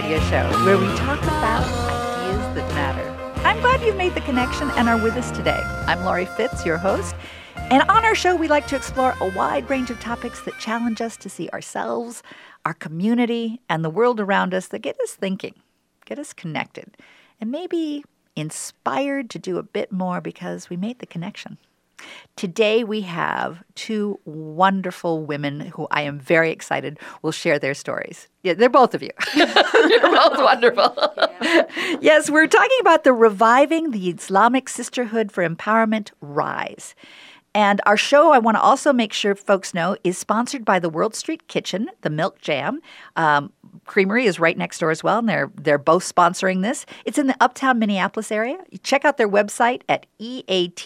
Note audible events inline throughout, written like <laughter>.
radio show where we talk about ideas that matter. I'm glad you've made the connection and are with us today. I'm Laurie Fitz, your host. And on our show, we like to explore a wide range of topics that challenge us to see ourselves, our community, and the world around us that get us thinking, get us connected, and maybe inspired to do a bit more because we made the connection. Today we have two wonderful women who I am very excited will share their stories. Yeah, they're both of you. <laughs> You're both <laughs> wonderful. Yeah. yes, we're talking about the Reviving the Islamic Sisterhood for Empowerment Rise. And our show, I want to also make sure folks know, is sponsored by the World Street Kitchen, the Milk Jam. Um, Creamery is right next door as well, and they're they're both sponsoring this. It's in the Uptown Minneapolis area. You check out their website at eatwsk.com,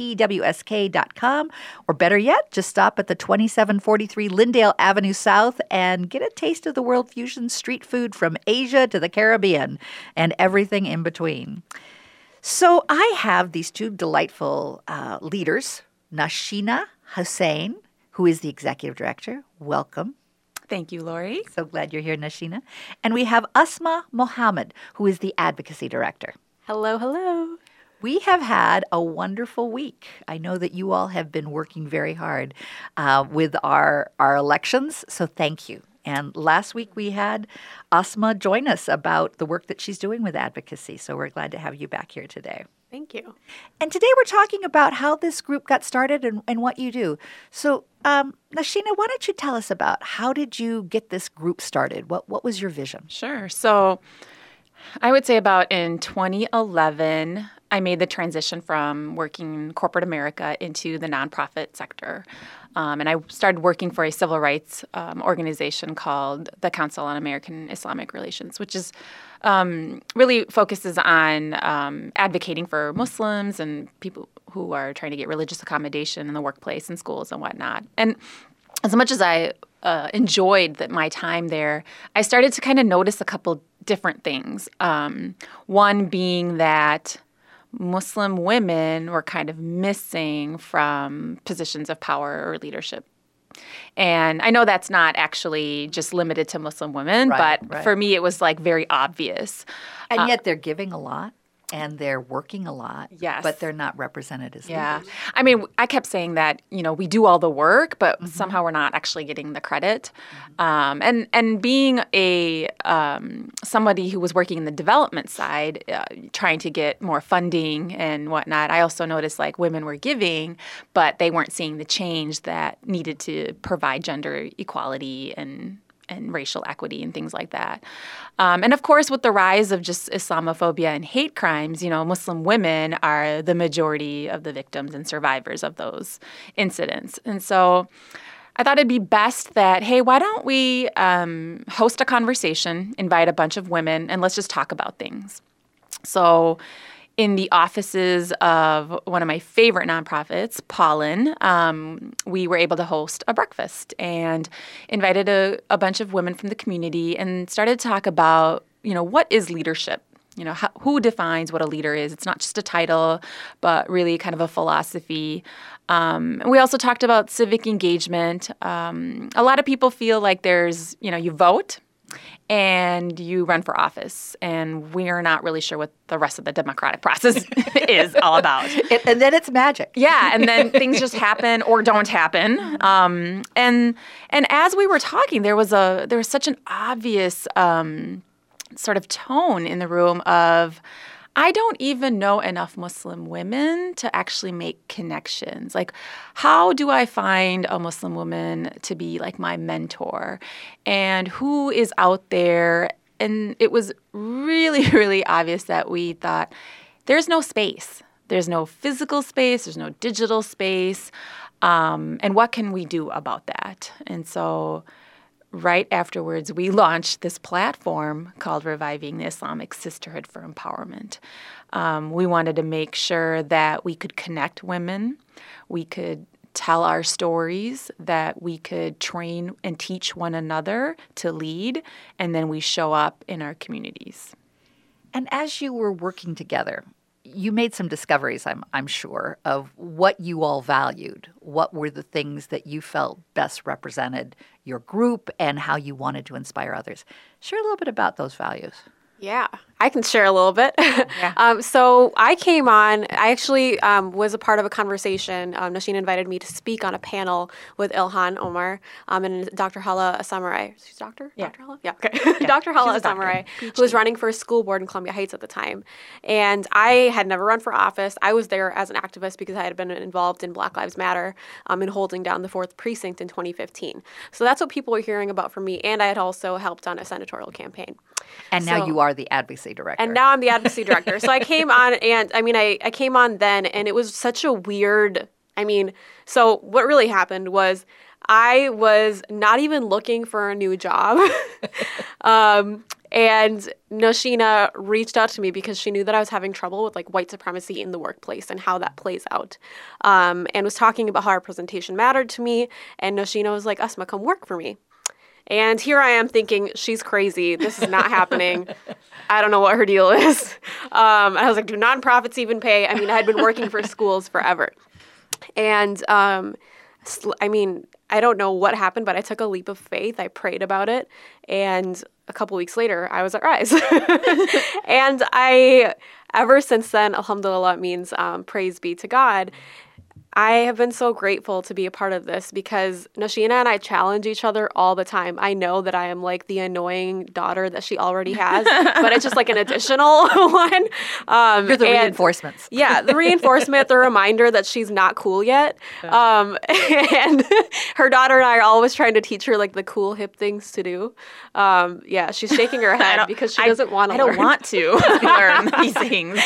or better yet, just stop at the 2743 Lyndale Avenue South and get a taste of the world fusion street food from Asia to the Caribbean and everything in between. So I have these two delightful uh, leaders Nausheena Hussain, who is the executive director. Welcome. Thank you, Laurie. So glad you're here, Nausheena. And we have Asma Mohammed, who is the advocacy director. Hello, hello. We have had a wonderful week. I know that you all have been working very hard uh, with our, our elections, so thank you. And last week we had Asma join us about the work that she's doing with advocacy. So we're glad to have you back here today. Thank you. And today we're talking about how this group got started and, and what you do. So, um, Nausheena, why don't you tell us about how did you get this group started? What what was your vision? Sure. So, I would say about in 2011, I made the transition from working in corporate America into the nonprofit sector. Um, and I started working for a civil rights um, organization called the Council on American Islamic Relations, which is um, really focuses on um, advocating for Muslims and people who are trying to get religious accommodation in the workplace and schools and whatnot. And as much as I uh, enjoyed that my time there, I started to kind of notice a couple different things. Um, one being that Muslim women were kind of missing from positions of power or leadership. And I know that's not actually just limited to Muslim women, right, but right. for me, it was like very obvious. And uh, yet they're giving a lot and they're working a lot. Yes. But they're not represented as yeah. leaders. I mean, I kept saying that, you know, we do all the work, but mm-hmm. somehow we're not actually getting the credit. Mm-hmm. Um, and, and being a um, somebody who was working in the development side, uh, trying to get more funding and whatnot, I also noticed like women were giving, but they weren't seeing the change that needed to provide gender equality and and racial equity and things like that. Um, and of course, with the rise of just Islamophobia and hate crimes, you know, Muslim women are the majority of the victims and survivors of those incidents. And so I thought it'd be best that, hey, why don't we um, host a conversation, invite a bunch of women, and let's just talk about things. So, in the offices of one of my favorite nonprofits, Pollen, um, we were able to host a breakfast and invited a, a, bunch of women from the community and started to talk about, you know, what is leadership? You know, how, who defines what a leader is? It's not just a title, but really kind of a philosophy. Um, we also talked about civic engagement. Um, a lot of people feel like there's, you know, you vote and you run for office. And we're not really sure what the rest of the democratic <laughs> process is all about. and then it's magic. Yeah, and then things just happen or don't happen. Um, and and as we were talking, there was a there was such an obvious um, sort of tone in the room of I don't even know enough Muslim women to actually make connections. Like, how do I find a Muslim woman to be like my mentor? And who is out there? And it was really, <laughs> really obvious that we thought there's no space. There's no physical space, there's no digital space. Um, and what can we do about that? And so, right afterwards, we launched this platform called Reviving the Islamic Sisterhood for Empowerment. Um, we wanted to make sure that we could connect women, we could tell our stories, that we could train and teach one another to lead, and then we show up in our communities. And as you were working together, you made some discoveries, I'm, I'm sure, of what you all valued. What were the things that you felt best represented your group and how you wanted to inspire others? Share a little bit about those values. Yeah, I can share a little bit. <laughs> Yeah. um, so I came on, I actually um, was a part of a conversation. Um, Nosheen invited me to speak on a panel with Ilhan Omar um, and Dr. Hala Asamarai. She's doctor? Yeah. Dr. Hala? Yeah, okay. <laughs> Yeah. Dr. Hala Asamarai, who was running for a school board in Columbia Heights at the time. And I had never run for office. I was there as an activist because I had been involved in Black Lives Matter um, in holding down the 4th Precinct in 2015. So that's what people were hearing about from me. And I had also helped on a senatorial campaign. And now you are the advocacy director. And now I'm the advocacy director. So I came on, <laughs> and I mean, I, I came on then, and it was such a weird. I mean, so what really happened was I was not even looking for a new job. <laughs> um, and Nausheena reached out to me because she knew that I was having trouble with like white supremacy in the workplace and how that plays out. Um, and was talking about how representation mattered to me. And Nausheena was like, Asma, come work for me. And here I am thinking, she's crazy. This is not happening. I don't know what her deal is. Um, I was like, do nonprofits even pay? I mean, I had been working for schools forever. And um, I mean, I don't know what happened, but I took a leap of faith. I prayed about it. And a couple weeks later, I was at Rise. <laughs> and I, ever since then, Alhamdulillah means um, praise be to God. I have been so grateful to be a part of this because Nausheena and I challenge each other all the time. I know that I am like the annoying daughter that she already has, but it's just like an additional <laughs> one. Um, You're the and, reinforcements. Yeah, the reinforcement, the reminder that she's not cool yet. Um, <laughs> and her daughter and I are always trying to teach her like the cool hip things to do. Um, yeah, she's shaking her <laughs> head because she doesn't want to. I don't want to learn these things.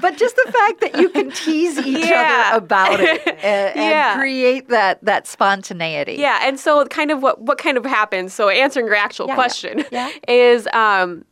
But just the fact that you can tease each yeah. other about it <laughs> and, and yeah. create that that spontaneity. Yeah, and so kind of what what kind of happens. So answering your actual yeah, question yeah. <laughs> is. Um,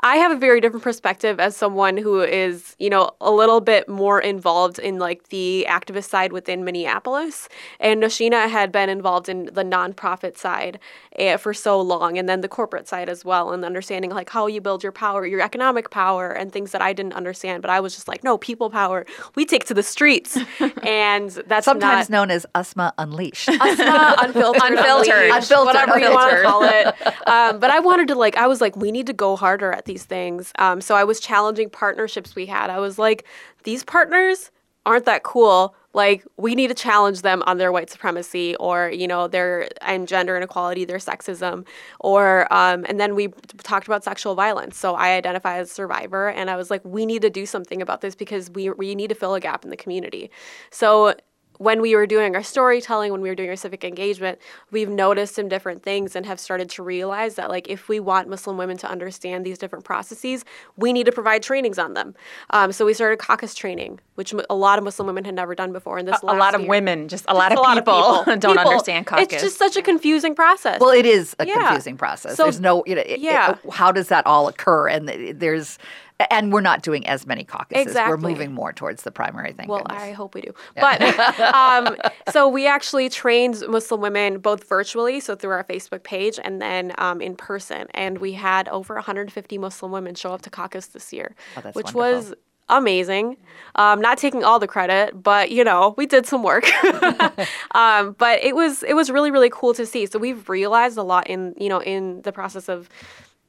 I have a very different perspective as someone who is, you know, a little bit more involved in like the activist side within Minneapolis. And Nausheena had been involved in the nonprofit side uh, for so long, and then the corporate side as well, and understanding like how you build your power, your economic power, and things that I didn't understand. But I was just like, no, people power, we take to the streets, <laughs> and that's sometimes not, known as Asma Unleashed. Asma Unfiltered, <laughs> unfiltered, unfiltered, whatever unfiltered. you want to call it. Um, but I wanted to like, I was like, we need to go harder at these things. Um, so I was challenging partnerships we had. I was like, these partners aren't that cool. Like we need to challenge them on their white supremacy or you know their and gender inequality, their sexism, or um, and then we talked about sexual violence. So I identify as a survivor, and I was like, we need to do something about this because we we need to fill a gap in the community. So when we were doing our storytelling, when we were doing our civic engagement, we've noticed some different things and have started to realize that, like, if we want Muslim women to understand these different processes, we need to provide trainings on them. Um, so we started caucus training, which a lot of Muslim women had never done before. And this a, a lot of year. women, just a lot, of, a people lot of people <laughs> don't people. understand caucus. It's just such a confusing process. Well, it is a yeah. confusing process. So, there's no, you know, it, yeah. It, how does that all occur? And there's and we're not doing as many caucuses. Exactly. We're moving more towards the primary thing. Well, I hope we do. Yeah. But <laughs> um, so we actually trained Muslim women both virtually, so through our Facebook page, and then um, in person. And we had over 150 Muslim women show up to caucus this year, oh, which wonderful. was amazing. Um, not taking all the credit, but you know, we did some work. <laughs> um, but it was it was really really cool to see. So we've realized a lot in you know in the process of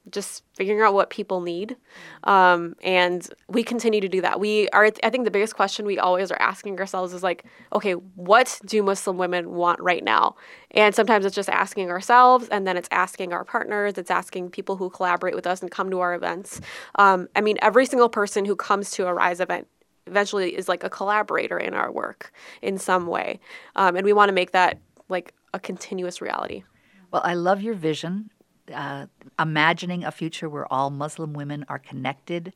just figuring out what people need. Um, and we continue to do that. We are i think the biggest question we always are asking ourselves is like okay what do muslim women want right now? And sometimes it's just asking ourselves and then it's asking our partners it's asking people who collaborate with us and come to our events. Um, i mean every single person who comes to a rise event eventually is like a collaborator in our work in some way. Um, and we want to make that like a continuous reality. Well i love your vision uh, imagining a future where all Muslim women are connected,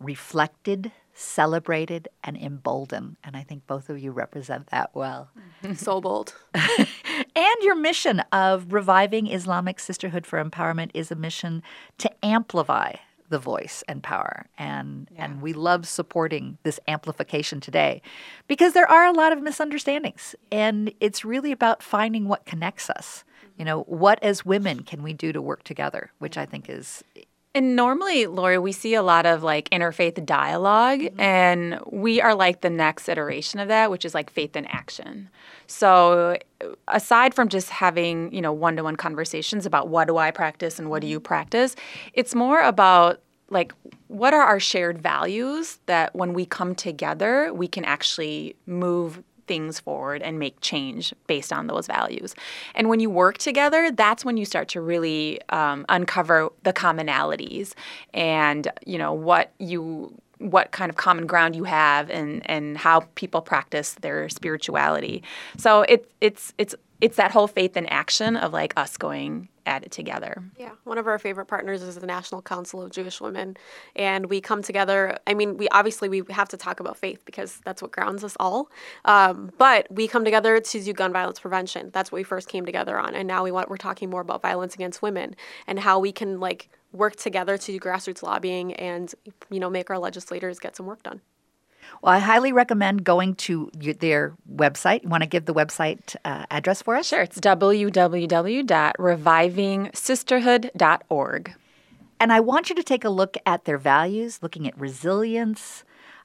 reflected, celebrated, and emboldened. And I think both of you represent that well. so bold. <laughs> <laughs> and your mission of reviving Islamic sisterhood for empowerment is a mission to amplify the voice and power and yeah. and we love supporting this amplification today because there are a lot of misunderstandings and it's really about finding what connects us you know, what as women can we do to work together, which I think is and normally, Lori, we see a lot of like interfaith dialog mm-hmm. and we are like the next iteration of that, which is like faith in action. So, aside from just having, you know, one to one conversations about what do I practice and what do you mm-hmm. practice, it's more about like what are our shared values that when we come together we can actually move things forward and make change based on those values. And when you work together, that's when you start to really um, uncover the commonalities and you know what you what kind of common ground you have and and how people practice their spirituality. So it's it's it's it's that whole faith in action of like us going at it together. Yeah, one of our favorite partners is the National Council of Jewish Women, and we come together. I mean, we obviously we have to talk about faith because that's what grounds us all. Um, but we come together to do gun violence prevention. That's what we first came together on, and now we want we're talking more about violence against women and how we can like work together to do grassroots lobbying and you know make our legislators get some work done. Well, I highly recommend going to their website. You want to give the website uh, address for us? Sure. It's www.revivingsisterhood.org. And I want you to take a look at their values, looking at resilience,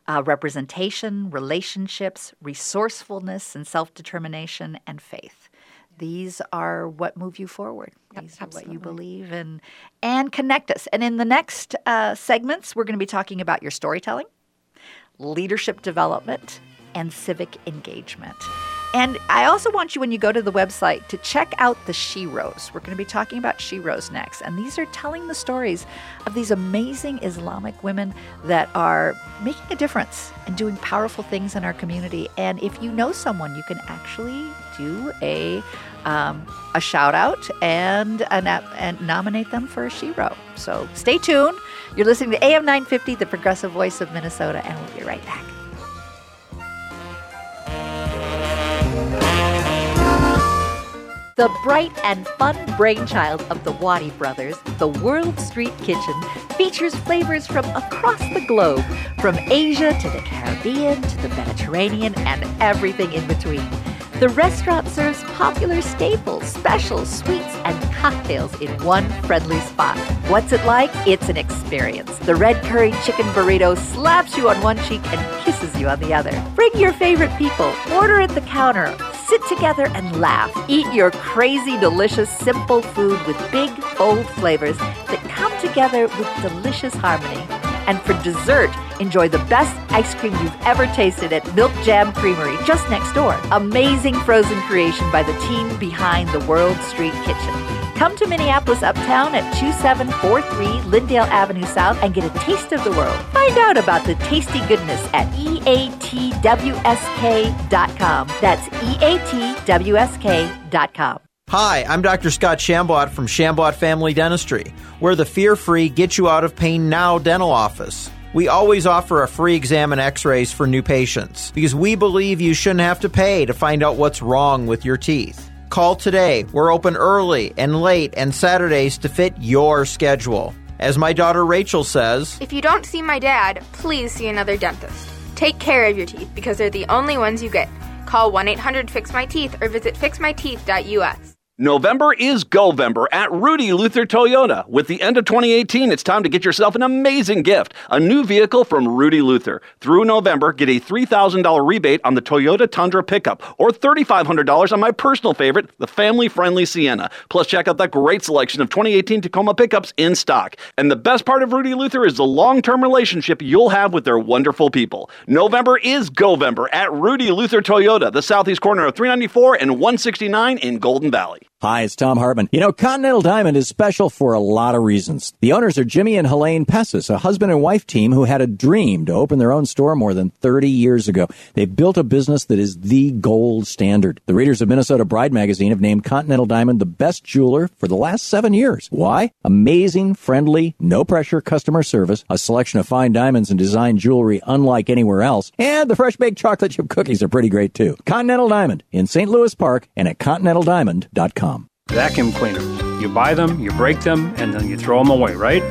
uh, representation, relationships, resourcefulness, and self determination, and faith. These are what move you forward. These are what you believe in and connect us. And in the next uh, segments, we're going to be talking about your storytelling leadership development, and civic engagement. And I also want you, when you go to the website, to check out the Sheroes. We're going to be talking about Sheroes next. And these are telling the stories of these amazing Islamic women that are making a difference and doing powerful things in our community. And if you know someone, you can actually do a um, a shout out and, an, and nominate them for a Shero. So stay tuned. You're listening to AM 950, the progressive voice of Minnesota, and we'll be right back. The bright and fun brainchild of the Wadi brothers, the World Street Kitchen, features flavors from across the globe, from Asia to the Caribbean to the Mediterranean and everything in between. The restaurant serves popular staples, specials, sweets, and cocktails in one friendly spot. What's it like? It's an experience. The red curry chicken burrito slaps you on one cheek and kisses you on the other. Bring your favorite people, order at the counter, sit together and laugh. Eat your crazy, delicious, simple food with big, bold flavors that come together with delicious harmony. And for dessert, enjoy the best ice cream you've ever tasted at Milk Jam Creamery just next door. Amazing frozen creation by the team behind the World Street Kitchen. Come to Minneapolis Uptown at 2743 Lyndale Avenue South and get a taste of the world. Find out about the tasty goodness at eatwsk.com. That's eatwsk.com. Hi, I'm Dr. Scott Shambot from Shambot Family Dentistry. We're the fear free, get you out of pain now dental office. We always offer a free exam and x rays for new patients because we believe you shouldn't have to pay to find out what's wrong with your teeth. Call today. We're open early and late and Saturdays to fit your schedule. As my daughter Rachel says, If you don't see my dad, please see another dentist. Take care of your teeth because they're the only ones you get. Call 1 800 Fix My Teeth or visit fixmyteeth.us. November is Govember at Rudy Luther Toyota. With the end of 2018, it's time to get yourself an amazing gift a new vehicle from Rudy Luther. Through November, get a $3,000 rebate on the Toyota Tundra pickup or $3,500 on my personal favorite, the family friendly Sienna. Plus, check out that great selection of 2018 Tacoma pickups in stock. And the best part of Rudy Luther is the long term relationship you'll have with their wonderful people. November is Govember at Rudy Luther Toyota, the southeast corner of 394 and 169 in Golden Valley. Hi, it's Thom Hartmann. You know, Continental Diamond is special for a lot of reasons. The owners are Jimmy and Helene Pessis, a husband and wife team who had a dream to open their own store more than 30 years ago. They've built a business that is the gold standard. The readers of Minnesota Bride magazine have named Continental Diamond the best jeweler for the last seven years. Why? Amazing, friendly, no pressure customer service, a selection of fine diamonds and design jewelry unlike anywhere else, and the fresh baked chocolate chip cookies are pretty great too. Continental Diamond in St. Louis Park and at continentaldiamond.com. Vacuum cleaners. You buy them, you break them, and then you throw them away, right?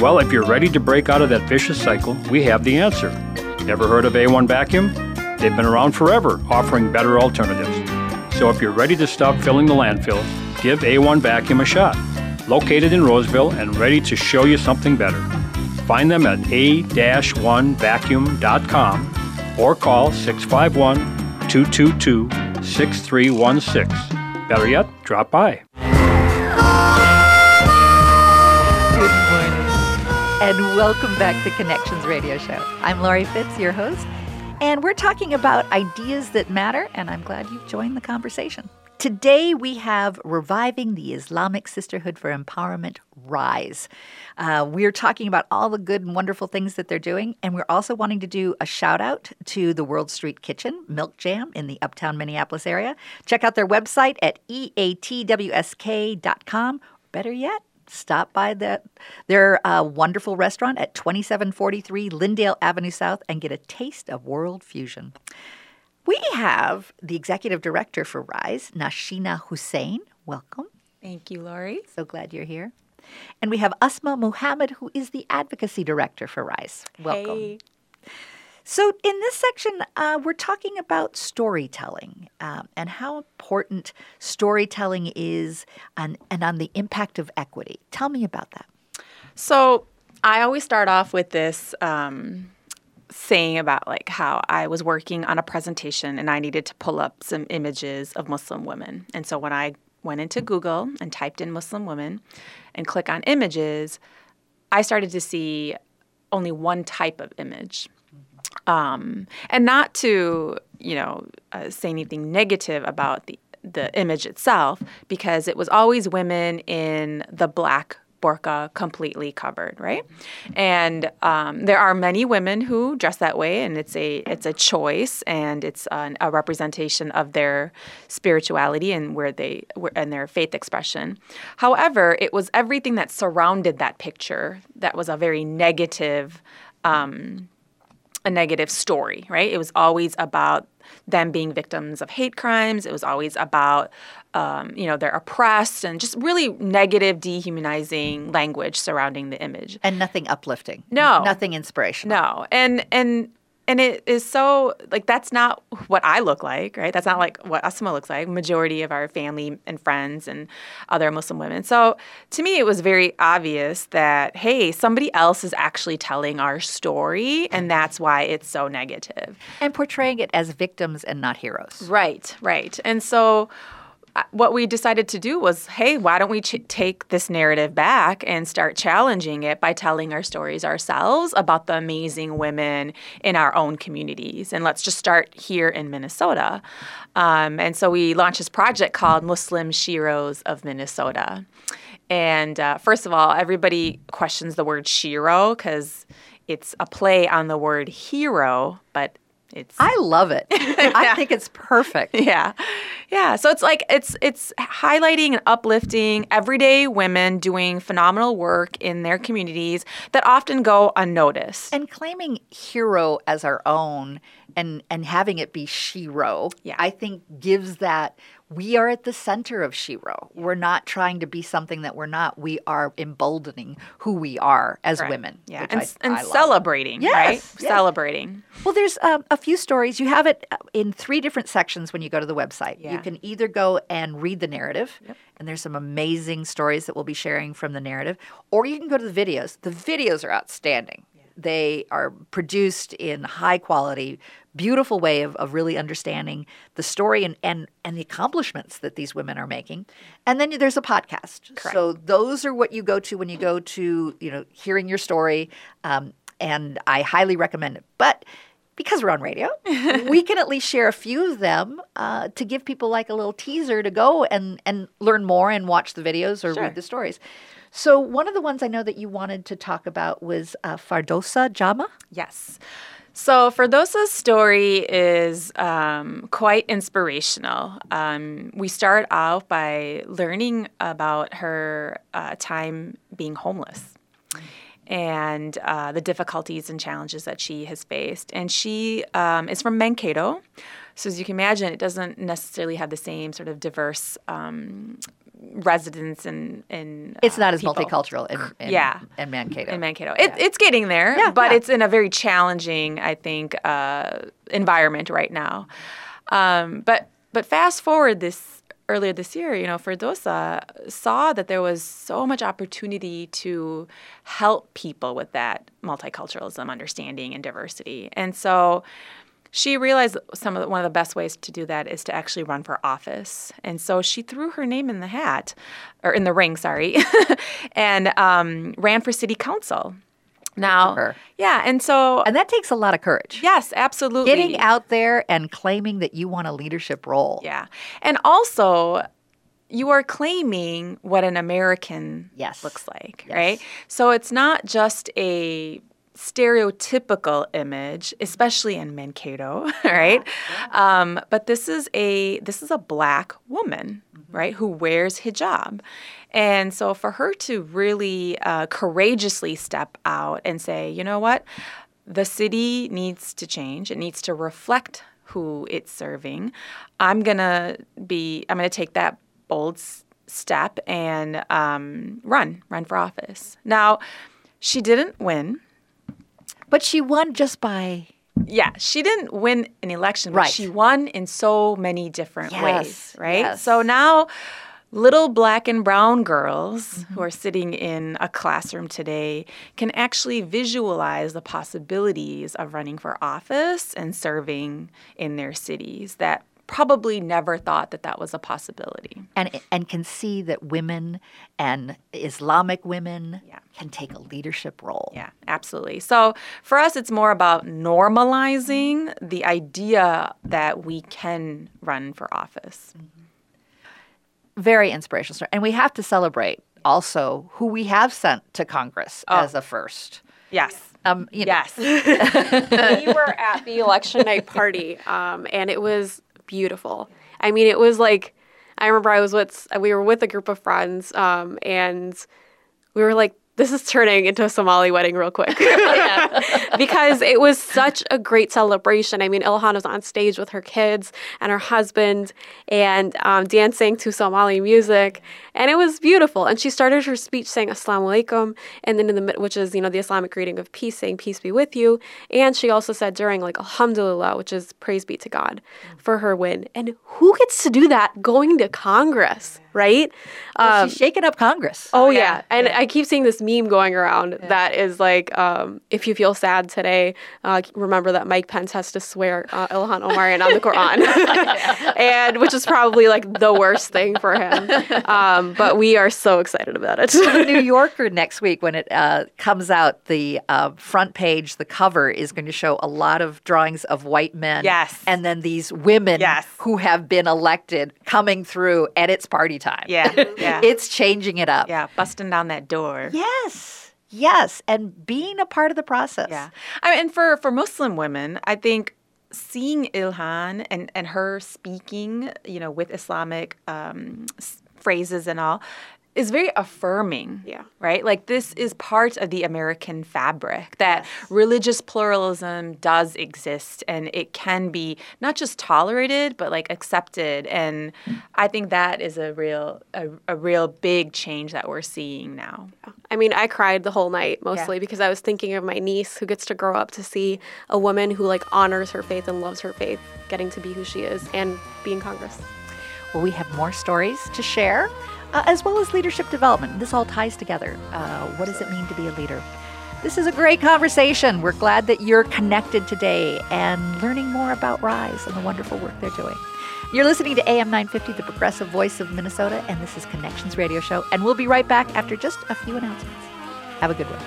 Well, if you're ready to break out of that vicious cycle, we have the answer. Never heard of A1 Vacuum? They've been around forever, offering better alternatives. So if you're ready to stop filling the landfill, give A1 Vacuum a shot. Located in Roseville and ready to show you something better. Find them at a-1vacuum.com or call 651 222 6316. Better yet, drop by. Good morning. and welcome back to Connections Radio Show. I'm Laurie Fitz, your host, and we're talking about ideas that matter, and I'm glad you've joined the conversation. Today we have Reviving the Islamic Sisterhood for Empowerment Rise. Uh, we're talking about all the good and wonderful things that they're doing, and we're also wanting to do a shout out to the World Street Kitchen, Milk Jam in the uptown Minneapolis area. Check out their website at eatwsk.com. Better yet, stop by the, their uh, wonderful restaurant at 2743 Lyndale Avenue South and get a taste of world fusion. We have the executive director for RISE, Nausheena Hussain. Welcome. Thank you, Laurie. So glad you're here. And we have Asma Muhammad, who is the advocacy director for RISE. Welcome. Hey. So, in this section, uh, we're talking about storytelling um, and how important storytelling is and, and on the impact of equity. Tell me about that. So I always start off with this um, saying about like how I was working on a presentation and I needed to pull up some images of Muslim women. And so when I went into Google and typed in Muslim women and click on images, I started to see only one type of image. Um, and not to, you know, uh, say anything negative about the the image itself, because it was always women in the black burqa completely covered, right? And um, there are many women who dress that way, and it's a it's a choice, and it's an, a representation of their spirituality and where they and their faith expression. However, it was everything that surrounded that picture that was a very negative. Um, a negative story, right? It was always about them being victims of hate crimes. It was always about, um, you know, they're oppressed and just really negative, dehumanizing language surrounding the image. And nothing uplifting. No. Nothing inspirational. No, and and and it is so like that's not what I look like, right? That's not like what Asma looks like. Majority of our family and friends and other Muslim women. So to me, it was very obvious that hey, somebody else is actually telling our story, and that's why it's so negative. And portraying it as victims and not heroes. Right, right. And so what we decided to do was hey, why don't we ch- take this narrative back and start challenging it by telling our stories ourselves about the amazing women in our own communities? And let's just start here in Minnesota. Um, and so we launched this project called Muslim Sheroes of Minnesota. And uh, first of all, everybody questions the word shero because it's a play on the word hero, but it's I love it. <laughs> I think it's perfect. yeah. Yeah. So it's like it's it's highlighting and uplifting everyday women doing phenomenal work in their communities that often go unnoticed. And claiming hero as our own and and having it be Shero, Yeah. I think gives that we are at the center of Shero. We're not trying to be something that we're not. We are emboldening who we are as Right. women. Yeah. which And, I- and I celebrating, Yes, right? yes. Celebrating. Well, there's um, a few stories. You have it uh, in three different sections when you go to the website. Yeah. You can either go and read the narrative, and there's some amazing stories that we'll be sharing from the narrative, or you can go to the videos. The videos are outstanding. They are produced in high quality, beautiful way of, of really understanding the story and, and, and the accomplishments that these women are making. And then there's a podcast. Correct. So those are what you go to when you go to, you know, hearing your story. Um, and I highly recommend it. But because we're on radio, <laughs> we can at least share a few of them uh, to give people like a little teaser to go and, and learn more and watch the videos or Sure. read the stories. So one of the ones I know that you wanted to talk about was uh, Fardosa Jama. Yes. So Ferdosa's story is um, quite inspirational. Um, we start out by learning about her uh, time being homeless and uh, the difficulties and challenges that she has faced. And she um, is from Mankato. So as you can imagine, it doesn't necessarily have the same sort of diverse um, residents and, and It's uh, not as people multicultural in, in, Yeah. in Mankato. in Mankato. It, It's getting there, Yeah, but yeah. it's in a very challenging, I think, uh, environment right now. Um, but but fast forward this earlier this year, you know, Ferdosa saw that there was so much opportunity to help people with that multiculturalism, understanding, and diversity, and so she realized some of the, one of the best ways to do that is to actually run for office, and so she threw her name in the hat, or in the ring, sorry, <laughs> and um, ran for city council. Now, yeah, and so And that takes a lot of courage. yes, absolutely. Getting out there and claiming that you want a leadership role. Yeah. And also, you are claiming what an American Yes. looks like, Yes. right? So it's not just a stereotypical image, especially in Mankato, <laughs> right? Um, but this is a this is a black woman, right, who wears hijab, and so for her to really uh, courageously step out and say, you know what, the city needs to change. It needs to reflect who it's serving. I'm gonna be. I'm gonna take that bold step and um, run, run for office. Now, she didn't win. But she won just by Yeah, she didn't win an election, but Right. she won in so many different Yes, ways, right? yes. So now little black and brown girls Mm-hmm. who are sitting in a classroom today can actually visualize the possibilities of running for office and serving in their cities that probably never thought that that was a possibility. and and can see that women and Islamic women Yeah. Can take a leadership role. Yeah, absolutely. So for us, it's more about normalizing the idea that we can run for office. Very inspirational story. And we have to celebrate also who we have sent to Congress as a first. Yes. Um, you know, Yes. <laughs> we were at the election night party, um, and it was beautiful. I mean, it was like I remember I was with we were with a group of friends, um, and we were like, "This is turning into a Somali wedding real quick," <laughs> <laughs> because it was such a great celebration. I mean, Ilhan was on stage with her kids and her husband, and um, dancing to Somali music, and it was beautiful. And she started her speech saying "Assalamu alaikum," and then in the mid- which is you know the Islamic greeting of peace, saying "Peace be with you." And she also said during like Alhamdulillah, which is praise be to God for her win. And who gets to do that going to Congress, right? Um, she's shaking up Congress. Oh yeah, and I keep seeing this meme going around that is like, um, if you feel sad today, uh, remember that Mike Pence has to swear uh, Ilhan Omar in on the Quran, <laughs> <laughs> and which is probably like the worst thing for him. Um, but we are so excited about it. the New <laughs> Yorker next week when it uh, comes out, the uh, front page, the cover is going to show a lot of drawings of white men. Yes. And then these women Yes. who have been elected coming through, and it's party time. Yeah, <laughs> yeah. it's changing it up. yeah, busting down that door. Yes. Yes. And being a part of the process. Yeah. I mean, and for, for Muslim women, I think seeing Ilhan and, and her speaking, you know, with Islamic um, phrases and all is very affirming. Yeah. Right? Like this is part of the American fabric that religious pluralism does exist and it can be not just tolerated but like accepted and I think that is a real a, a real big change that we're seeing now. I mean, I cried the whole night mostly because I was thinking of my niece who gets to grow up to see a woman who like honors her faith and loves her faith, getting to be who she is and be in Congress. Well, we have more stories to share, uh, as well as leadership development. This all ties together. Uh, what does it mean to be a leader? This is a great conversation. We're glad that you're connected today and learning more about Rise and the wonderful work they're doing. You're listening to AM 950, the progressive voice of Minnesota, and this is Connections Radio Show. And we'll be right back after just a few announcements. Have a good one.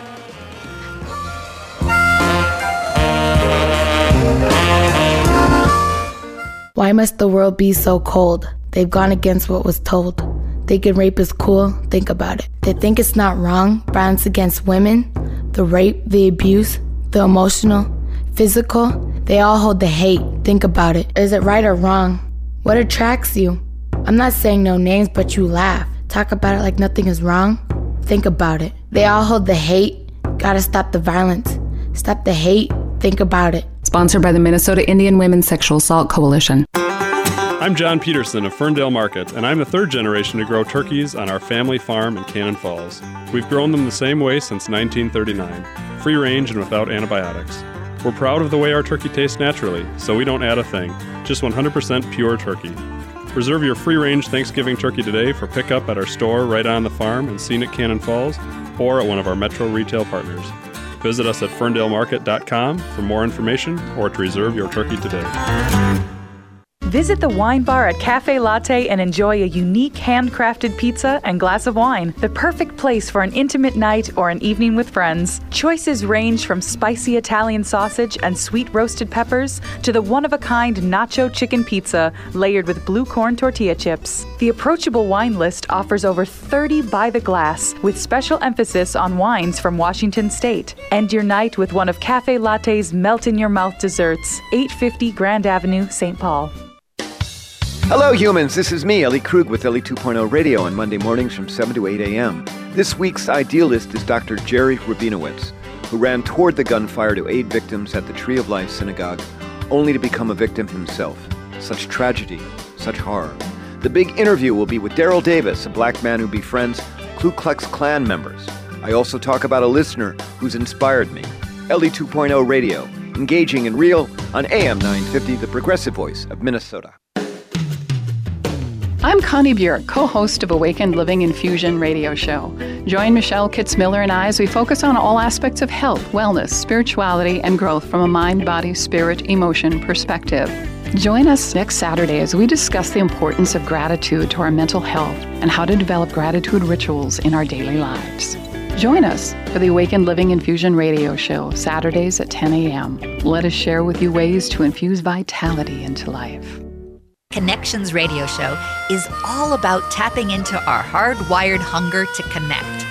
Why must the world be so cold? They've gone against what was told. Thinking rape is cool, think about it. They think it's not wrong, violence against women, the rape, the abuse, the emotional, physical, they all hold the hate. Think about it. Is it right or wrong? What attracts you? I'm not saying no names, but you laugh. Talk about it like nothing is wrong. Think about it. They all hold the hate. Gotta stop the violence. Stop the hate. Think about it. Sponsored by the Minnesota Indian Women's Sexual Assault Coalition. I'm John Peterson of Ferndale Market, and I'm the third generation to grow turkeys on our family farm in Cannon Falls. We've grown them the same way since 1939 free range and without antibiotics. We're proud of the way our turkey tastes naturally, so we don't add a thing, just 100% pure turkey. Reserve your free range Thanksgiving turkey today for pickup at our store right on the farm in scenic Cannon Falls or at one of our metro retail partners. Visit us at ferndalemarket.com for more information or to reserve your turkey today. Visit the wine bar at Cafe Latte and enjoy a unique handcrafted pizza and glass of wine. The perfect place for an intimate night or an evening with friends. Choices range from spicy Italian sausage and sweet roasted peppers to the one of a kind nacho chicken pizza layered with blue corn tortilla chips. The approachable wine list offers over 30 by the glass with special emphasis on wines from Washington State. End your night with one of Cafe Latte's melt in your mouth desserts, 850 Grand Avenue, St. Paul. Hello, humans. This is me, Ellie Krug, with Ellie 2.0 Radio on Monday mornings from 7 to 8 a.m. This week's idealist is Dr. Jerry Rabinowitz, who ran toward the gunfire to aid victims at the Tree of Life Synagogue, only to become a victim himself. Such tragedy, such horror. The big interview will be with Daryl Davis, a black man who befriends Ku Klux Klan members. I also talk about a listener who's inspired me. Ellie 2.0 Radio, engaging and real on AM 950, the progressive voice of Minnesota. I'm Connie Bjork, co host of Awakened Living Infusion radio show. Join Michelle Kitzmiller and I as we focus on all aspects of health, wellness, spirituality, and growth from a mind, body, spirit, emotion perspective. Join us next Saturday as we discuss the importance of gratitude to our mental health and how to develop gratitude rituals in our daily lives. Join us for the Awakened Living Infusion radio show, Saturdays at 10 a.m. Let us share with you ways to infuse vitality into life. Connections Radio Show is all about tapping into our hardwired hunger to connect.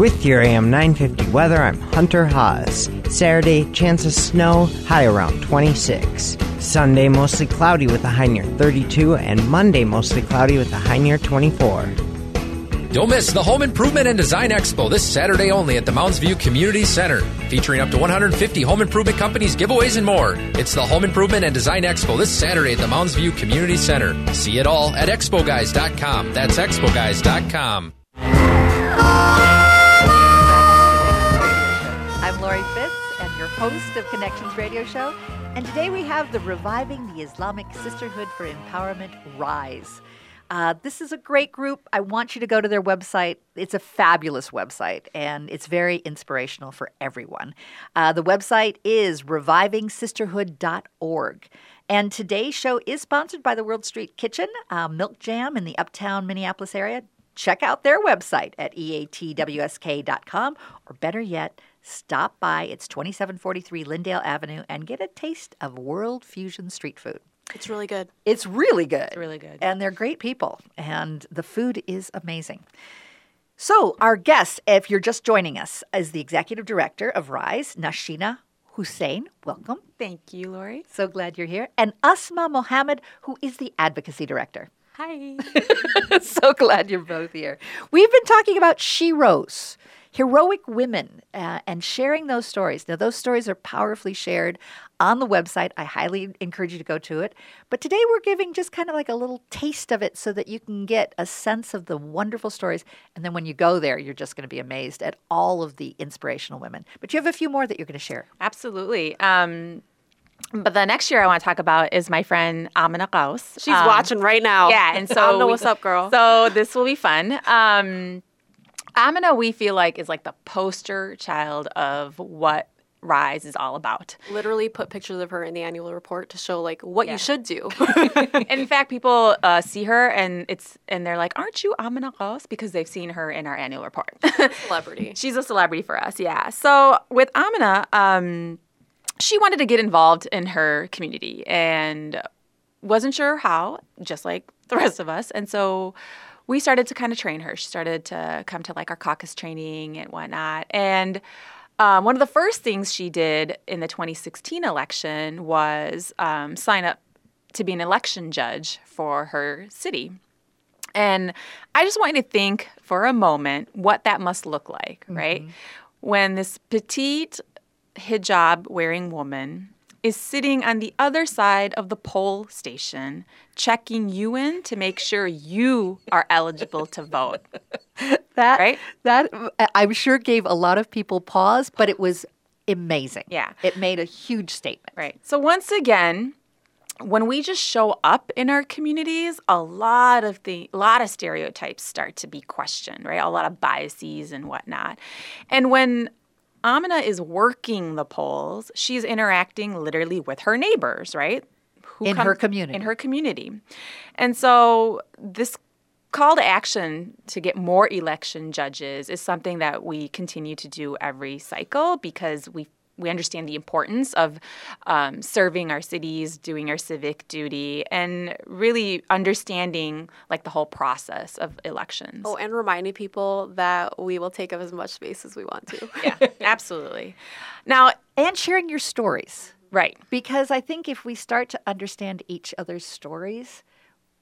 With your AM 950 weather, I'm Hunter Haas. Saturday, chance of snow, high around 26. Sunday, mostly cloudy with a high near 32, and Monday, mostly cloudy with a high near 24. Don't miss the Home Improvement and Design Expo this Saturday only at the Mounds View Community Center, featuring up to 150 home improvement companies, giveaways, and more. It's the Home Improvement and Design Expo this Saturday at the Mounds View Community Center. See it all at expoguys.com. That's expoguys.com. host of Connections Radio Show. And today we have the Reviving the Islamic Sisterhood for Empowerment Rise. Uh, this is a great group. I want you to go to their website. It's a fabulous website and it's very inspirational for everyone. Uh, the website is revivingsisterhood.org. And today's show is sponsored by the World Street Kitchen, uh, Milk Jam in the uptown Minneapolis area. Check out their website at eatwsk.com, or better yet, stop by. It's 2743 Lyndale Avenue and get a taste of world fusion street food. It's really good. It's really good. It's really good. And they're great people, and the food is amazing. So, our guest, if you're just joining us, is the executive director of RISE, Nausheena Hussain. Welcome. Thank you, Lori. So glad you're here. And Asma Mohammed, who is the advocacy director. Hi. <laughs> so glad you're both here. We've been talking about Sheroes, heroic women, uh, and sharing those stories. Now, those stories are powerfully shared on the website. I highly encourage you to go to it. But today we're giving just kind of like a little taste of it so that you can get a sense of the wonderful stories. And then when you go there, you're just going to be amazed at all of the inspirational women. But you have a few more that you're going to share. Absolutely. Um, but the next year I want to talk about is my friend Amina Qaus. She's um, watching right now. Yeah, and <laughs> so Amina, what's up, girl? So this will be fun. Um, Amina, we feel like is like the poster child of what Rise is all about. Literally put pictures of her in the annual report to show like what Yeah. you should do. <laughs> in fact, people uh, see her and it's and they're like, "Aren't you Amina Qaus?" Because they've seen her in our annual report. <laughs> Celebrity. She's a celebrity for us, yeah. So with Amina, um, she wanted to get involved in her community and wasn't sure how, just like the rest of us. And so we started to kind of train her. She started to come to like our caucus training and whatnot. And um, one of the first things she did in the 2016 election was um, sign up to be an election judge for her city. And I just want you to think for a moment what that must look like, right? When this petite hijab wearing woman is sitting on the other side of the poll station, checking you in to make sure you are eligible to vote. <laughs> That Right? that I'm sure gave a lot of people pause, but it was amazing. Yeah. It made a huge statement. Right. So once again, when we just show up in our communities, a lot of the a lot of stereotypes start to be questioned, right? A lot of biases and whatnot. And when Amina is working the polls, she's interacting literally with her neighbors, right? Who In her community. In her community. And so this call to action to get more election judges is something that we continue to do every cycle because we we understand the importance of um, serving our cities, doing our civic duty, and really understanding like the whole process of elections. Oh, and reminding people that we will take up as much space as we want to. <laughs> yeah, absolutely. Now, and sharing your stories. Right. Because I think if we start to understand each other's stories,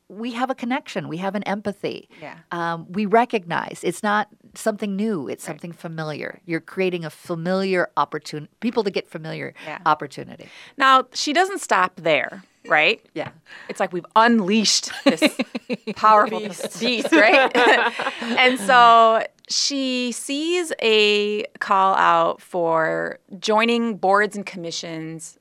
we have a connection. We have an empathy. Yeah. Um, we recognize it's not something new. It's something familiar. You're creating a familiar opportunity. People to get familiar Yeah. opportunity. Now, she doesn't stop there, right? Yeah. It's like we've unleashed this <laughs> powerful Beast. beast, right? <laughs> and so she sees a call out for joining boards and commissions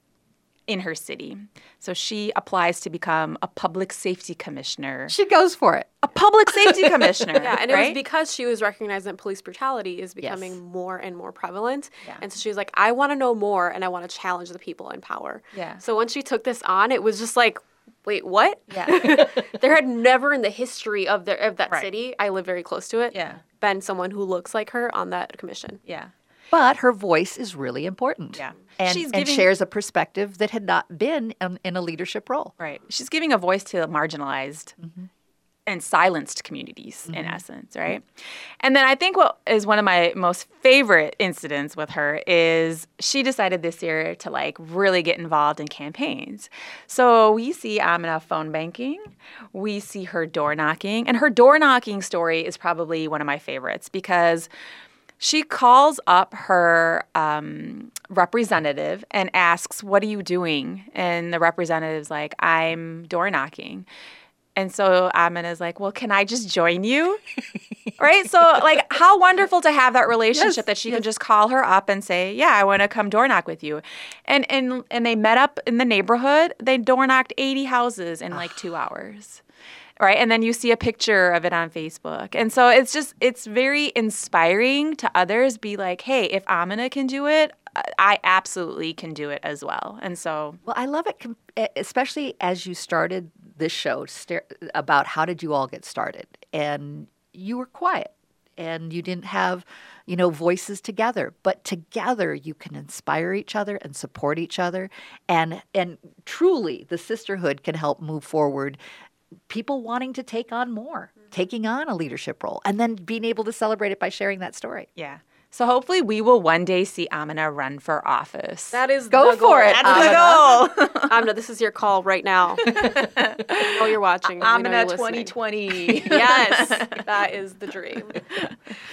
in her city. So she applies to become a public safety commissioner. She goes for it. A public safety <laughs> commissioner. Yeah, and it was because she was recognizing that police brutality is becoming more and more prevalent. Yeah. And so she was like, I want to know more and I want to challenge the people in power. Yeah. So when she took this on, it was just like, wait, what? Yeah. <laughs> there had never in the history of the of that Right. city, I live very close to it, Yeah. been someone who looks like her on that commission. Yeah. But her voice is really important. Yeah. And, She's and shares a perspective that had not been in, in a leadership role. Right. She's giving a voice to marginalized mm-hmm. and silenced communities, in mm-hmm. essence, right? And then I think what is one of my most favorite incidents with her is she decided this year to like really get involved in campaigns. So we see Amina phone banking, we see her door knocking, and her door knocking story is probably one of my favorites because she calls up her um, representative and asks, What are you doing? And the representative's like, I'm door knocking. And so Amina's like, Well, can I just join you? <laughs> right? So, like, how wonderful to have that relationship Yes, that she yes. can just call her up and say, Yeah, I want to come door knock with you. And, and, and they met up in the neighborhood. They door knocked 80 houses in like two hours right? And then you see a picture of it on facebook. And so it's just it's very inspiring to others be like hey if amina can do it I- absolutely can do it as well. And so Well, I love it, especially as you started this show about how did you all get started, and you were quiet, and you didn't have, you know, voices together, but together you can inspire each other and support each other, and and truly the sisterhood can help move forward. People wanting to take on more, taking on a leadership role, and then being able to celebrate it by sharing that story. yeah so hopefully we will one day see amina run for office That is Go the for goal. it, that's the goal <laughs> Amna, this is your call right now. <laughs> oh, you're watching. We amina 2020 <laughs> yes, that is the dream.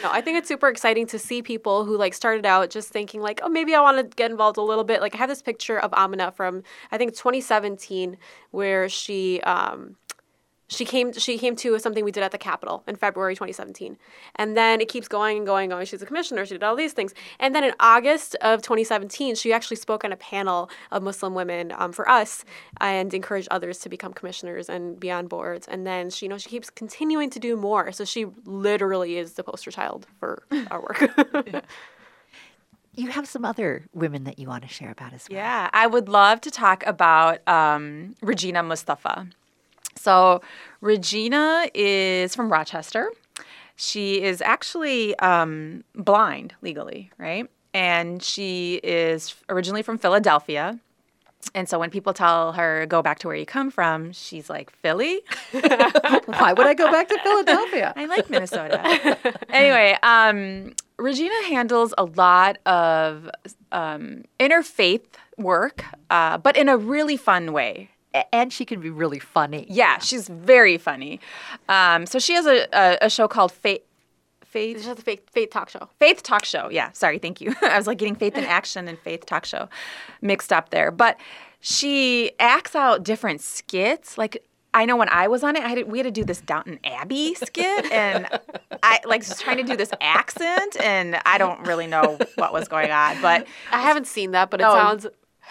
No, I think it's super exciting to see people who like started out just thinking like, oh, maybe I want to get involved a little bit. Like I have this picture of Amina from I think 2017 where she um she came she came to something we did at the Capitol in February 2017. And then it keeps going and going and going. She's a commissioner, she did all these things. And then in August of 2017, she actually spoke on a panel of Muslim women um, for us and encouraged others to become commissioners and be on boards. And then she you know she keeps continuing to do more. So she literally is the poster child for <laughs> our work. <laughs> You have some other women that you want to share about as well. Yeah, I would love to talk about um, Regina Mustafa. So, Regina is from Rochester. She is actually um, blind legally, right? And she is originally from Philadelphia. And so when people tell her, go back to where you come from, she's like, Philly? <laughs> Why would I go back to Philadelphia? I like Minnesota. <laughs> anyway, um, Regina handles a lot of um, interfaith work, uh, but in a really fun way. A- And she can be really funny. Yeah, she's very funny. Um, so she has a, a, a show called Faith. Faith. It's just a faith, faith talk show. Faith Talk Show. Yeah, sorry, thank you. <laughs> I was like getting Faith in Action and Faith Talk Show mixed up there. But she acts out different skits. Like I know when I was on it, I had we had to do this Downton Abbey skit, and I like was trying to do this accent, and I don't really know what was going on. But I haven't seen that, but it No. sounds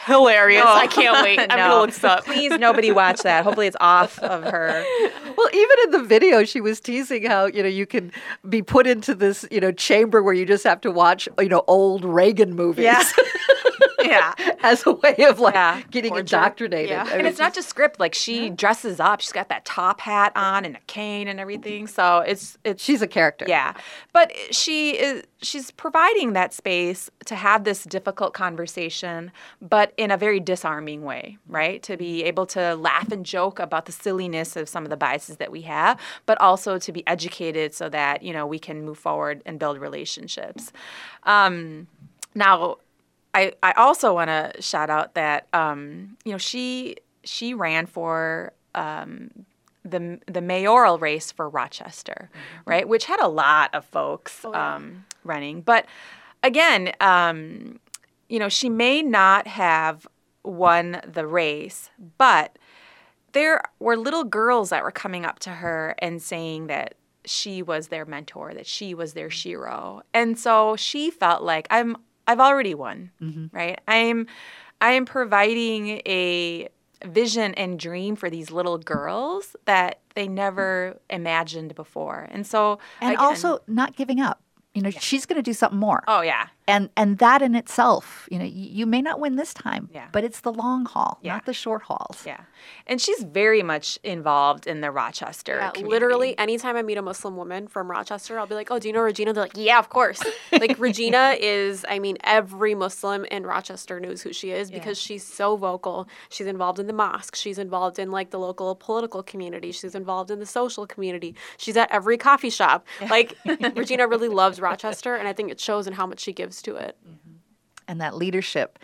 hilarious. No. I can't wait. <laughs> I'm No. gonna look this up. Please, nobody watch that. Hopefully, it's off of her. <laughs> Well, even in the video, she was teasing how you know you can be put into this you know chamber where you just have to watch you know old Reagan movies. Yeah. <laughs> yeah. <laughs> as a way of like getting indoctrinated. I and mean, it's not just script. Like she dresses up. She's got that top hat on and a cane and everything. So it's it's she's a character. Yeah, but she is she's providing that space to have this difficult conversation, but in a very disarming way, right? To be able to laugh and joke about the silliness of some of the biases that we have, but also to be educated so that you know we can move forward and build relationships. Um, now, I I also want to shout out that um, you know she she ran for um, the the mayoral race for Rochester, right? Which had a lot of folks um, running, but again, um, you know, she may not have won the race, but there were little girls that were coming up to her and saying that she was their mentor, that she was their shero. And so she felt like I'm I've already won, mm-hmm. right? I'm I am providing a vision and dream for these little girls that they never imagined before. And so and again- also not giving up. You know, she's going to do something more. Oh yeah. And and that in itself, you know, you, you may not win this time, Yeah. but it's the long haul, not the short hauls. Yeah. And she's very much involved in the Rochester Yeah, community. literally, anytime I meet a Muslim woman from Rochester, I'll be like, "Oh, do you know Regina?" They're like, "Yeah, of course." <laughs> like Regina is, I mean, every Muslim in Rochester knows who she is because she's so vocal. She's involved in the mosque. She's involved in like the local political community. She's involved in the social community. She's at every coffee shop. Like <laughs> Regina really loves Rochester, and I think it shows in how much she gives to it. And that leadership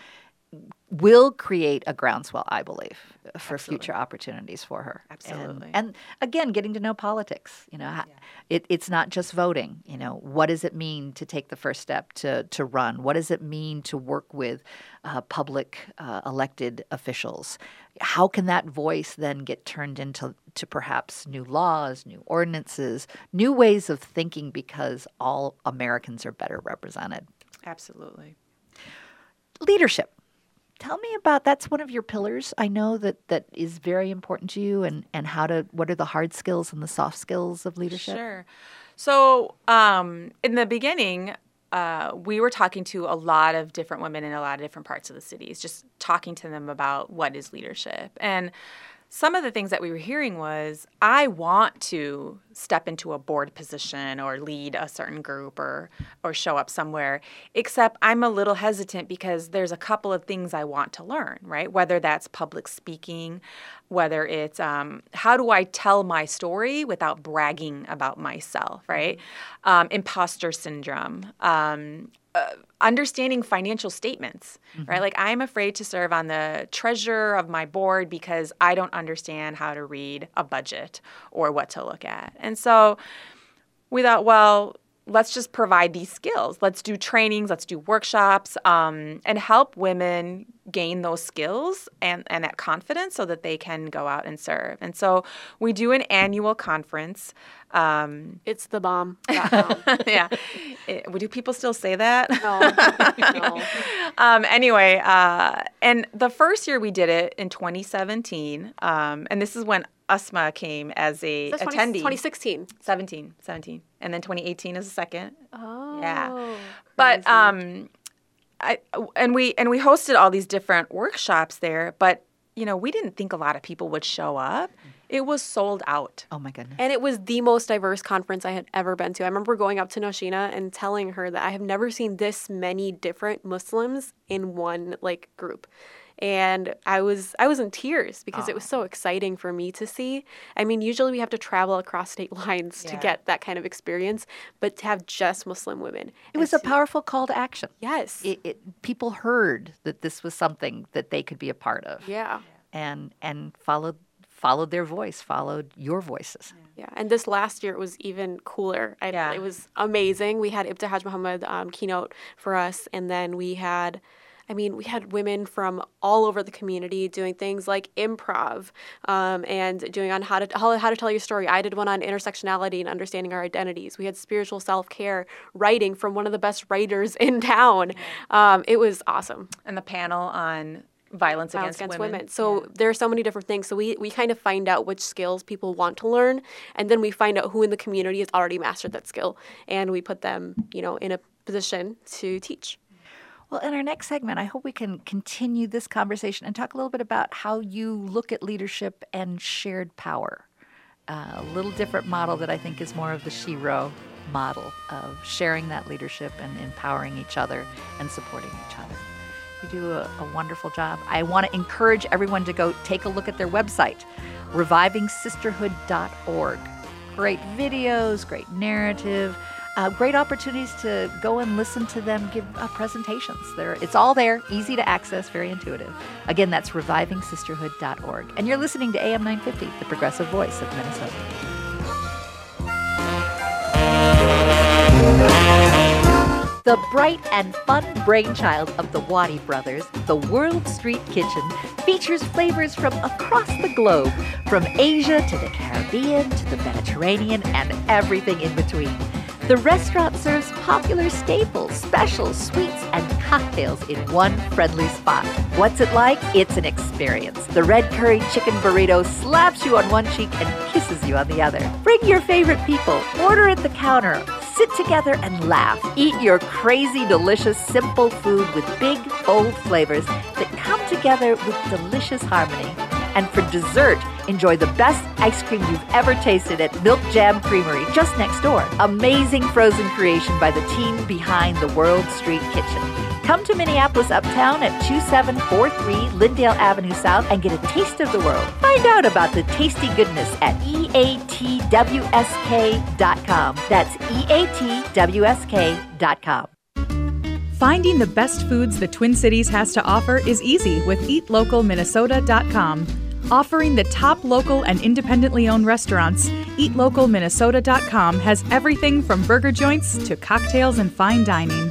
will create a groundswell, I believe, for future opportunities for her. Absolutely. And, and again, getting to know politics. You know, ho- it, it's not just voting. You know, what does it mean to take the first step to to run? What does it mean to work with uh, public uh, elected officials? How can that voice then get turned into to perhaps new laws, new ordinances, new ways of thinking? Because all Americans are better represented. Absolutely. Leadership. Tell me about that's one of your pillars. I know that that is very important to you and and how to what are the hard skills and the soft skills of leadership? Sure. So, um, in the beginning, uh, we were talking to a lot of different women in a lot of different parts of the cities, just talking to them about what is leadership. And some of the things that we were hearing was, I want to step into a board position or lead a certain group or or show up somewhere, except I'm a little hesitant because there's a couple of things I want to learn, right? Whether that's public speaking, whether it's um, how do I tell my story without bragging about myself, right? Um, imposter syndrome. Um, uh, understanding financial statements, right? Like I'm afraid to serve on the treasurer of my board because I don't understand how to read a budget or what to look at. And so we thought, well, let's just provide these skills. Let's do trainings, let's do workshops, um, and help women gain those skills and, and that confidence so that they can go out and serve. And so we do an annual conference. Um, it's the bomb. <laughs> yeah. It- do people still say that? No. no. <laughs> um, anyway, uh, and the first year we did it in 2017, um, and this is when Asma came as a That's 20 attendee. 2016. 17, 17. And then 2018 is the second. Oh. Yeah. But um I and we and we hosted all these different workshops there, but you know, we didn't think a lot of people would show up. It was sold out. Oh my goodness. And it was the most diverse conference I had ever been to. I remember going up to Nausheena and telling her that I have never seen this many different Muslims in one like group. And I was I was in tears because it was so exciting for me to see. I mean, usually we have to travel across state <laughs> lines to get that kind of experience, but to have just Muslim women. It was a powerful call to action. Yes. It, it people heard that this was something that they could be a part of. Yeah. And and followed followed their voice, followed your voices. Yeah, and this last year it was even cooler. I, Yeah. It was amazing. We had Ibtihaj Muhammad um, keynote for us, and then we had, I mean, we had women from all over the community doing things like improv um, and doing on how to how, how to tell your story. I did one on intersectionality and understanding our identities. We had spiritual self care writing from one of the best writers in town. Um, it was awesome. And the panel on violence, Violence against, women. So there are so many different things. So we, we kind of find out which skills people want to learn, and then we find out who in the community has already mastered that skill, and we put them, you know, in a position to teach. Well, in our next segment, I hope we can continue this conversation and talk a little bit about how you look at leadership and shared power. Uh, a little different model that I think is more of the Shero model of sharing that leadership and empowering each other and supporting each other. You do a, a wonderful job. I want to encourage everyone to go take a look at their website, revivingsisterhood.org. Great videos, great narrative, uh, great opportunities to go and listen to them give uh, presentations. There, it's all there, easy to access, very intuitive. Again, that's revivingsisterhood.org. And you're listening to AM 950, the progressive voice of Minnesota. The bright and fun brainchild of the Wadi brothers, the World Street Kitchen, features flavors from across the globe, from Asia to the Caribbean to the Mediterranean and everything in between. The restaurant serves popular staples, specials, sweets, and cocktails in one friendly spot. What's it like? It's an experience. The red curry chicken burrito slaps you on one cheek and kisses you on the other. Bring your favorite people, order at the counter, sit together and laugh. Eat your crazy, delicious, simple food with big, bold flavors that come together with delicious harmony. And for dessert, enjoy the best ice cream you've ever tasted at Milk Jam Creamery just next door. Amazing frozen creation by the team behind the World Street Kitchen. Come to Minneapolis Uptown at 2743 Lyndale Avenue South and get a taste of the world. Find out about the tasty goodness at eatwsk.com. That's eatwsk.com. Finding the best foods the Twin Cities has to offer is easy with eatlocalminnesota.com. Offering the top local and independently owned restaurants, eatlocalminnesota.com has everything from burger joints to cocktails and fine dining.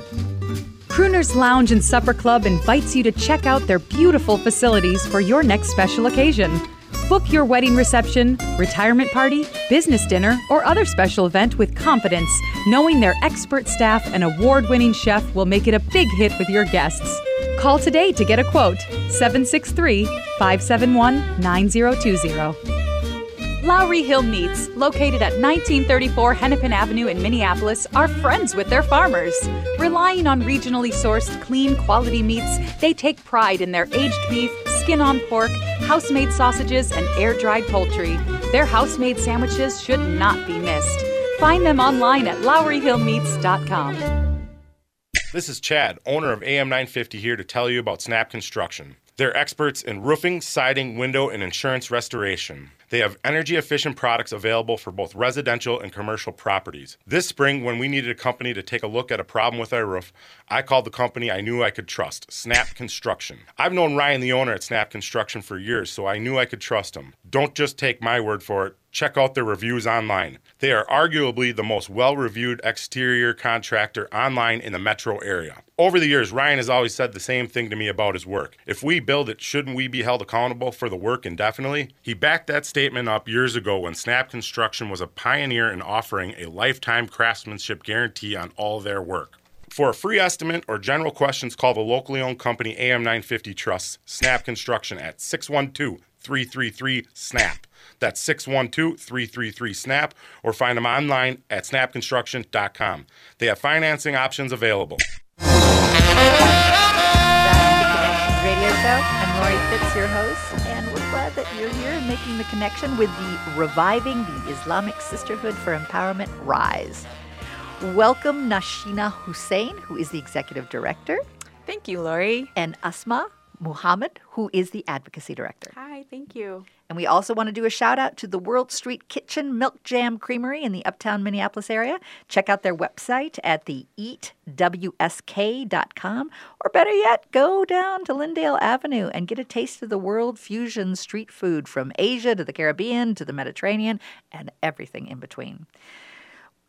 Crooners Lounge and Supper Club invites you to check out their beautiful facilities for your next special occasion. Book your wedding reception, retirement party, business dinner, or other special event with confidence, knowing their expert staff and award winning chef will make it a big hit with your guests. Call today to get a quote 763 571 9020. Lowry Hill Meats, located at 1934 Hennepin Avenue in Minneapolis, are friends with their farmers. Relying on regionally sourced, clean, quality meats, they take pride in their aged beef, skin on pork, house made sausages, and air dried poultry. Their house made sandwiches should not be missed. Find them online at LowryHillMeats.com. This is Chad, owner of AM 950, here to tell you about Snap Construction. They're experts in roofing, siding, window, and insurance restoration. They have energy efficient products available for both residential and commercial properties. This spring, when we needed a company to take a look at a problem with our roof, I called the company I knew I could trust, Snap Construction. I've known Ryan, the owner at Snap Construction, for years, so I knew I could trust him. Don't just take my word for it. Check out their reviews online. They are arguably the most well reviewed exterior contractor online in the metro area. Over the years, Ryan has always said the same thing to me about his work. If we build it, shouldn't we be held accountable for the work indefinitely? He backed that statement up years ago when Snap Construction was a pioneer in offering a lifetime craftsmanship guarantee on all their work. For a free estimate or general questions, call the locally owned company AM950 Trust, Snap Construction at 612 333 SNAP. That's 612 333 SNAP, or find them online at snapconstruction.com. They have financing options available. Radio Show. I'm Lori Fitz, your host, and we're glad that you're here and making the connection with the Reviving the Islamic Sisterhood for Empowerment Rise. Welcome Nausheena Hussain, who is the executive director. Thank you, Lori. And Asma Muhammad, who is the advocacy director. Hi, thank you. And we also want to do a shout out to the World Street Kitchen Milk Jam Creamery in the uptown Minneapolis area. Check out their website at the eatwsk.com. Or better yet, go down to Lyndale Avenue and get a taste of the world fusion street food from Asia to the Caribbean to the Mediterranean and everything in between.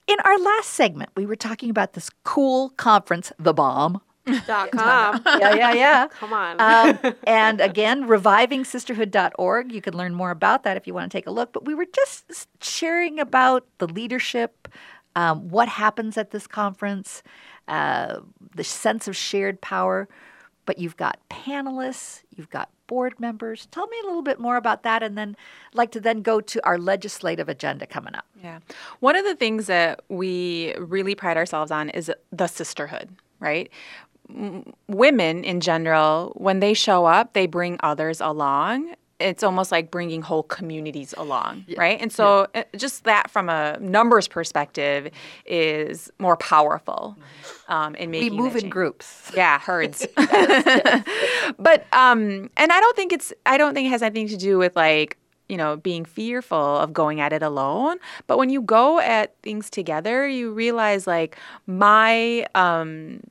In our last segment, we were talking about this cool conference, The Bomb. <laughs> Dot com. yeah, yeah, yeah. <laughs> Come on. Um, <laughs> and again, revivingsisterhood.org. You can learn more about that if you want to take a look. But we were just sharing about the leadership, um, what happens at this conference, uh, the sense of shared power. But you've got panelists, you've got board members. Tell me a little bit more about that, and then I'd like to then go to our legislative agenda coming up. Yeah. One of the things that we really pride ourselves on is the sisterhood, right? M- women in general, when they show up, they bring others along. It's almost like bringing whole communities along, right? And so, uh, just that from a numbers perspective is more powerful um, in We making. move in groups. Yeah, herds. <laughs> but um, and I don't think it's I don't think it has anything to do with like you know being fearful of going at it alone. But when you go at things together, you realize like my um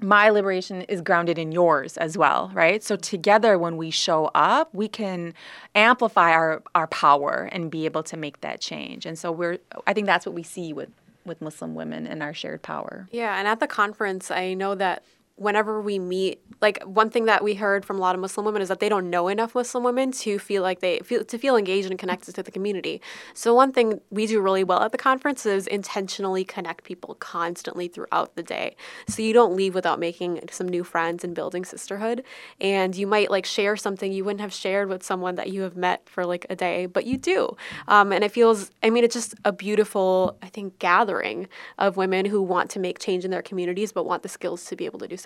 my liberation is grounded in yours as well, right? So together when we show up, we can amplify our our power and be able to make that change. And so we're I think that's what we see with with Muslim women and our shared power. Yeah, and at the conference, I know that whenever we meet, like one thing that we heard from a lot of Muslim women is that they don't know enough Muslim women to feel like they feel to feel engaged and connected to the community. So one thing we do really well at the conference is intentionally connect people constantly throughout the day. So you don't leave without making some new friends and building sisterhood. And you might like share something you wouldn't have shared with someone that you have met for like a day, but you do. Um, and it feels, I mean, it's just a beautiful, I think, gathering of women who want to make change in their communities, but want the skills to be able to do so.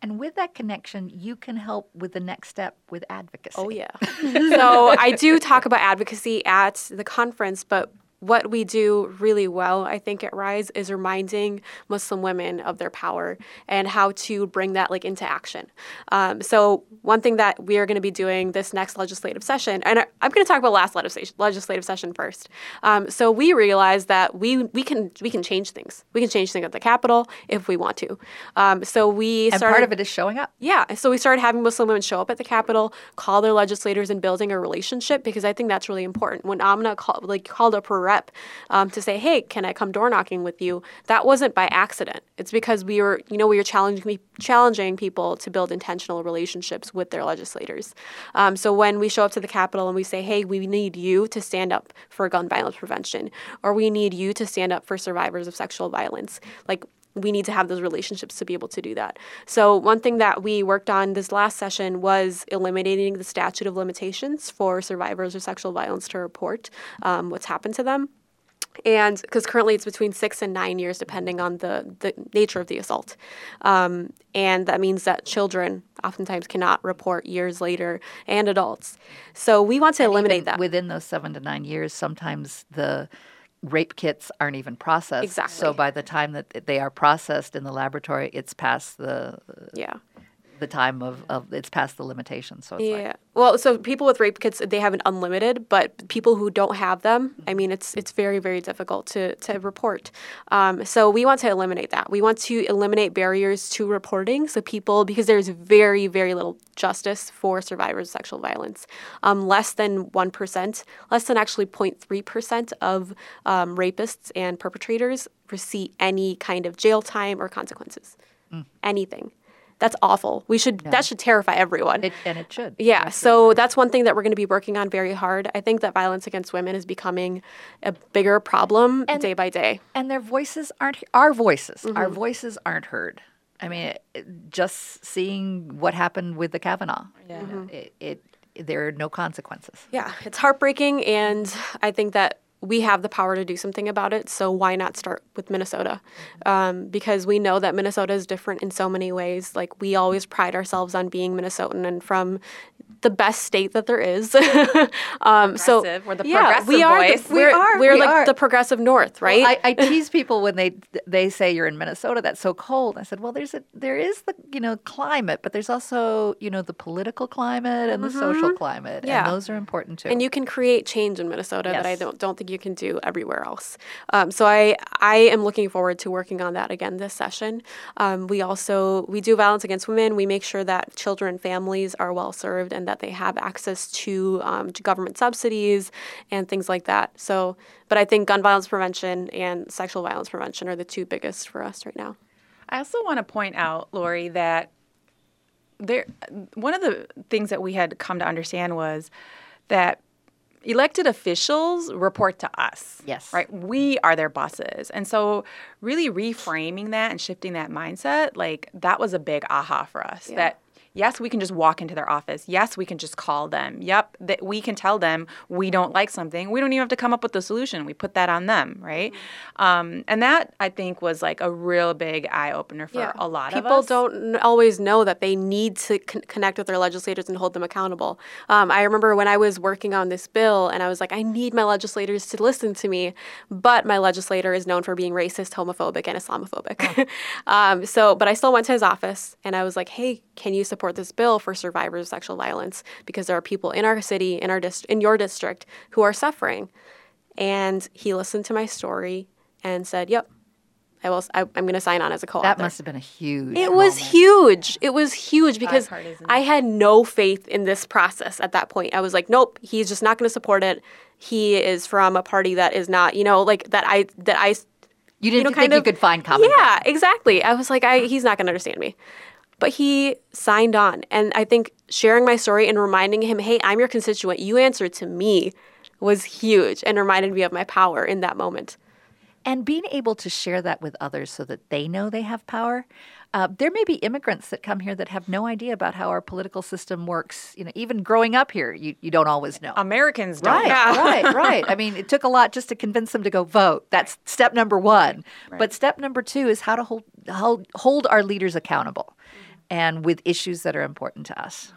And with that connection, you can help with the next step with advocacy. Oh, yeah. <laughs> so I do talk about advocacy at the conference, but what we do really well, I think, at Rise is reminding Muslim women of their power and how to bring that like into action. Um, so one thing that we are going to be doing this next legislative session, and I- I'm going to talk about last legislative legislative session first. Um, so we realized that we we can we can change things. We can change things at the Capitol if we want to. Um, so we And started, part of it is showing up. yeah. So we started having Muslim women show up at the Capitol, call their legislators, and building a relationship because I think that's really important. When Amna call, like called up her rep um, to say, "Hey, can I come door knocking with you?" That wasn't by accident. It's because we were, you know, we were challenging challenging people to build intentional relationships with their legislators. Um, so when we show up to the Capitol and we say, "Hey, we need you to stand up for gun violence prevention," or "We need you to stand up for survivors of sexual violence," like we need to have those relationships to be able to do that. So, one thing that we worked on this last session was eliminating the statute of limitations for survivors of sexual violence to report um, what's happened to them. And because currently it's between six and nine years, depending on the, the nature of the assault. Um, and that means that children oftentimes cannot report years later and adults. So, we want to And eliminate that. Within those seven to nine years, sometimes the rape kits aren't even processed. Exactly. So by the time that they are processed in the laboratory, it's past the yeah the time of, of it's past the limitation. So it's yeah. like well, so people with rape kits they have an unlimited, but people who don't have them, I mean, it's it's very very difficult to to report. Um, so we want to eliminate that. We want to eliminate barriers to reporting, so people because there's very very little justice for survivors of sexual violence. Um, less than one percent, less than actually 0.3 percent of um, rapists and perpetrators receive any kind of jail time or consequences. Anything. That's awful. We should that should terrify everyone. It, and it should. Yeah, so that's one thing that we're going to be working on very hard. I think that violence against women is becoming a bigger problem day by day. and their voices aren't our voices. Our Mhm. voices aren't heard. I mean, it, just seeing what happened with the Kavanaugh, Yeah. it, it there are no consequences. Yeah, it's heartbreaking, and I think that we have the power to do something about it. So why not start with Minnesota? Um, because we know that Minnesota is different in so many ways. Like we always pride ourselves on being Minnesotan, and from the best state that there is. <laughs> um, so We're the yeah, we progressive are. voice. The, we're We are, we're we like are. the progressive North, right? Well, I, I tease people when they they say you're in Minnesota. That's so cold. I said, well, there's a there is the you know climate, but there's also you know the political climate and the social climate, Mm-hmm. Yeah. and those are important too. And you can create change in Minnesota that I don't don't think you can do everywhere else. Um, so I I am looking forward to working on that again this session. Um, we also we do violence against women. We make sure that children and families are well served and that they have access to, um, to government subsidies and things like that. So, but I think gun violence prevention and sexual violence prevention are the two biggest for us right now. I also want to point out, Lori, that there one of the things that we had come to understand was that elected officials report to us. Yes. Right? We are their bosses. And so really reframing that and shifting that mindset, like that was a big aha for us. That yes, we can just walk into their office. Yes, we can just call them. Yep, that we can tell them we don't like something. We don't even have to come up with the solution. We put that on them, right? Um, and that I think was like a real big eye opener for a lot People of us. People don't always know that they need to con- connect with their legislators and hold them accountable. Um, I remember when I was working on this bill and I was like, I need my legislators to listen to me, but my legislator is known for being racist, homophobic, and Islamophobic. <laughs> um, so, but I still went to his office and I was like, hey, can you support this bill for survivors of sexual violence? Because there are people in our city, in our dist- in your district, who are suffering. And he listened to my story and said, "Yep, I will. I, I'm going to sign on as a co-author." that must have been a huge. It was huge. It was huge because I had no faith in this process at that point. I was like, nope, he's just not going to support it. He is from a party that is not, you know, like that I that I You didn't know, think kind of, you could find common Yeah, exactly. I was like, I he's not going to understand me. But he signed on, and I think sharing my story and reminding him, "Hey, I'm your constituent. You answer to me," was huge and reminded me of my power in that moment. and being able to share that with others so that they know they have power. Uh, there may be immigrants that come here that have no idea about how our political system works. You know, even growing up here, you, you don't always know. Americans don't. Right, right, right. <laughs> I mean, it took a lot just to convince them to go vote. That's step number one. But step number two is how to hold hold, hold our leaders accountable, and with issues that are important to us.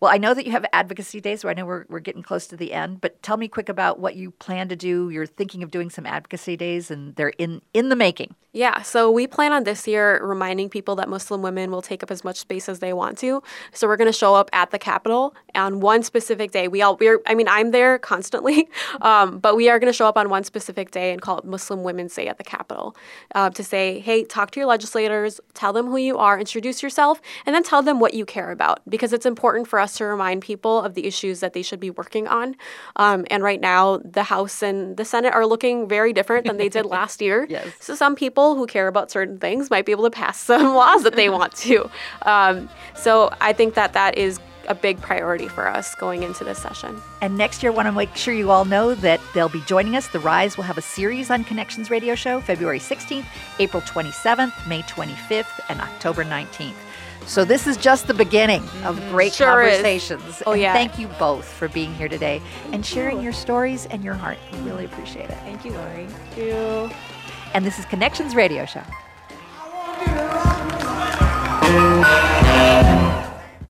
Well, I know that you have advocacy days, so I know we're, we're getting close to the end, but tell me quick about what you plan to do. You're thinking of doing some advocacy days, and they're in, in the making. Yeah, so we plan on this year reminding people that Muslim women will take up as much space as they want to. So we're going to show up at the Capitol on one specific day. We all we're I mean I'm there constantly, <laughs> um, but we are going to show up on one specific day and call it Muslim Women's Day at the Capitol uh, to say, hey, talk to your legislators, tell them who you are, introduce yourself, and then tell them what you care about because it's important for us to remind people of the issues that they should be working on. Um, and right now, the House and the Senate are looking very different than they did <laughs> last year. Yes. So some people who care about certain things might be able to pass <laughs> some laws that they want to. Um, so I think that that is a big priority for us going into this session. And next year, I want to make sure you all know that they'll be joining us. The Rise will have a series on Connections Radio Show February 16th, April 27th, May 25th, and October 19th. So this is just the beginning of mm, great Sure is. conversations. Oh, And yeah. Thank you both for being here today and sharing your stories and your heart. We really appreciate it. Thank you, Lori. Thank you. And this is Connections Radio Show. Thank you.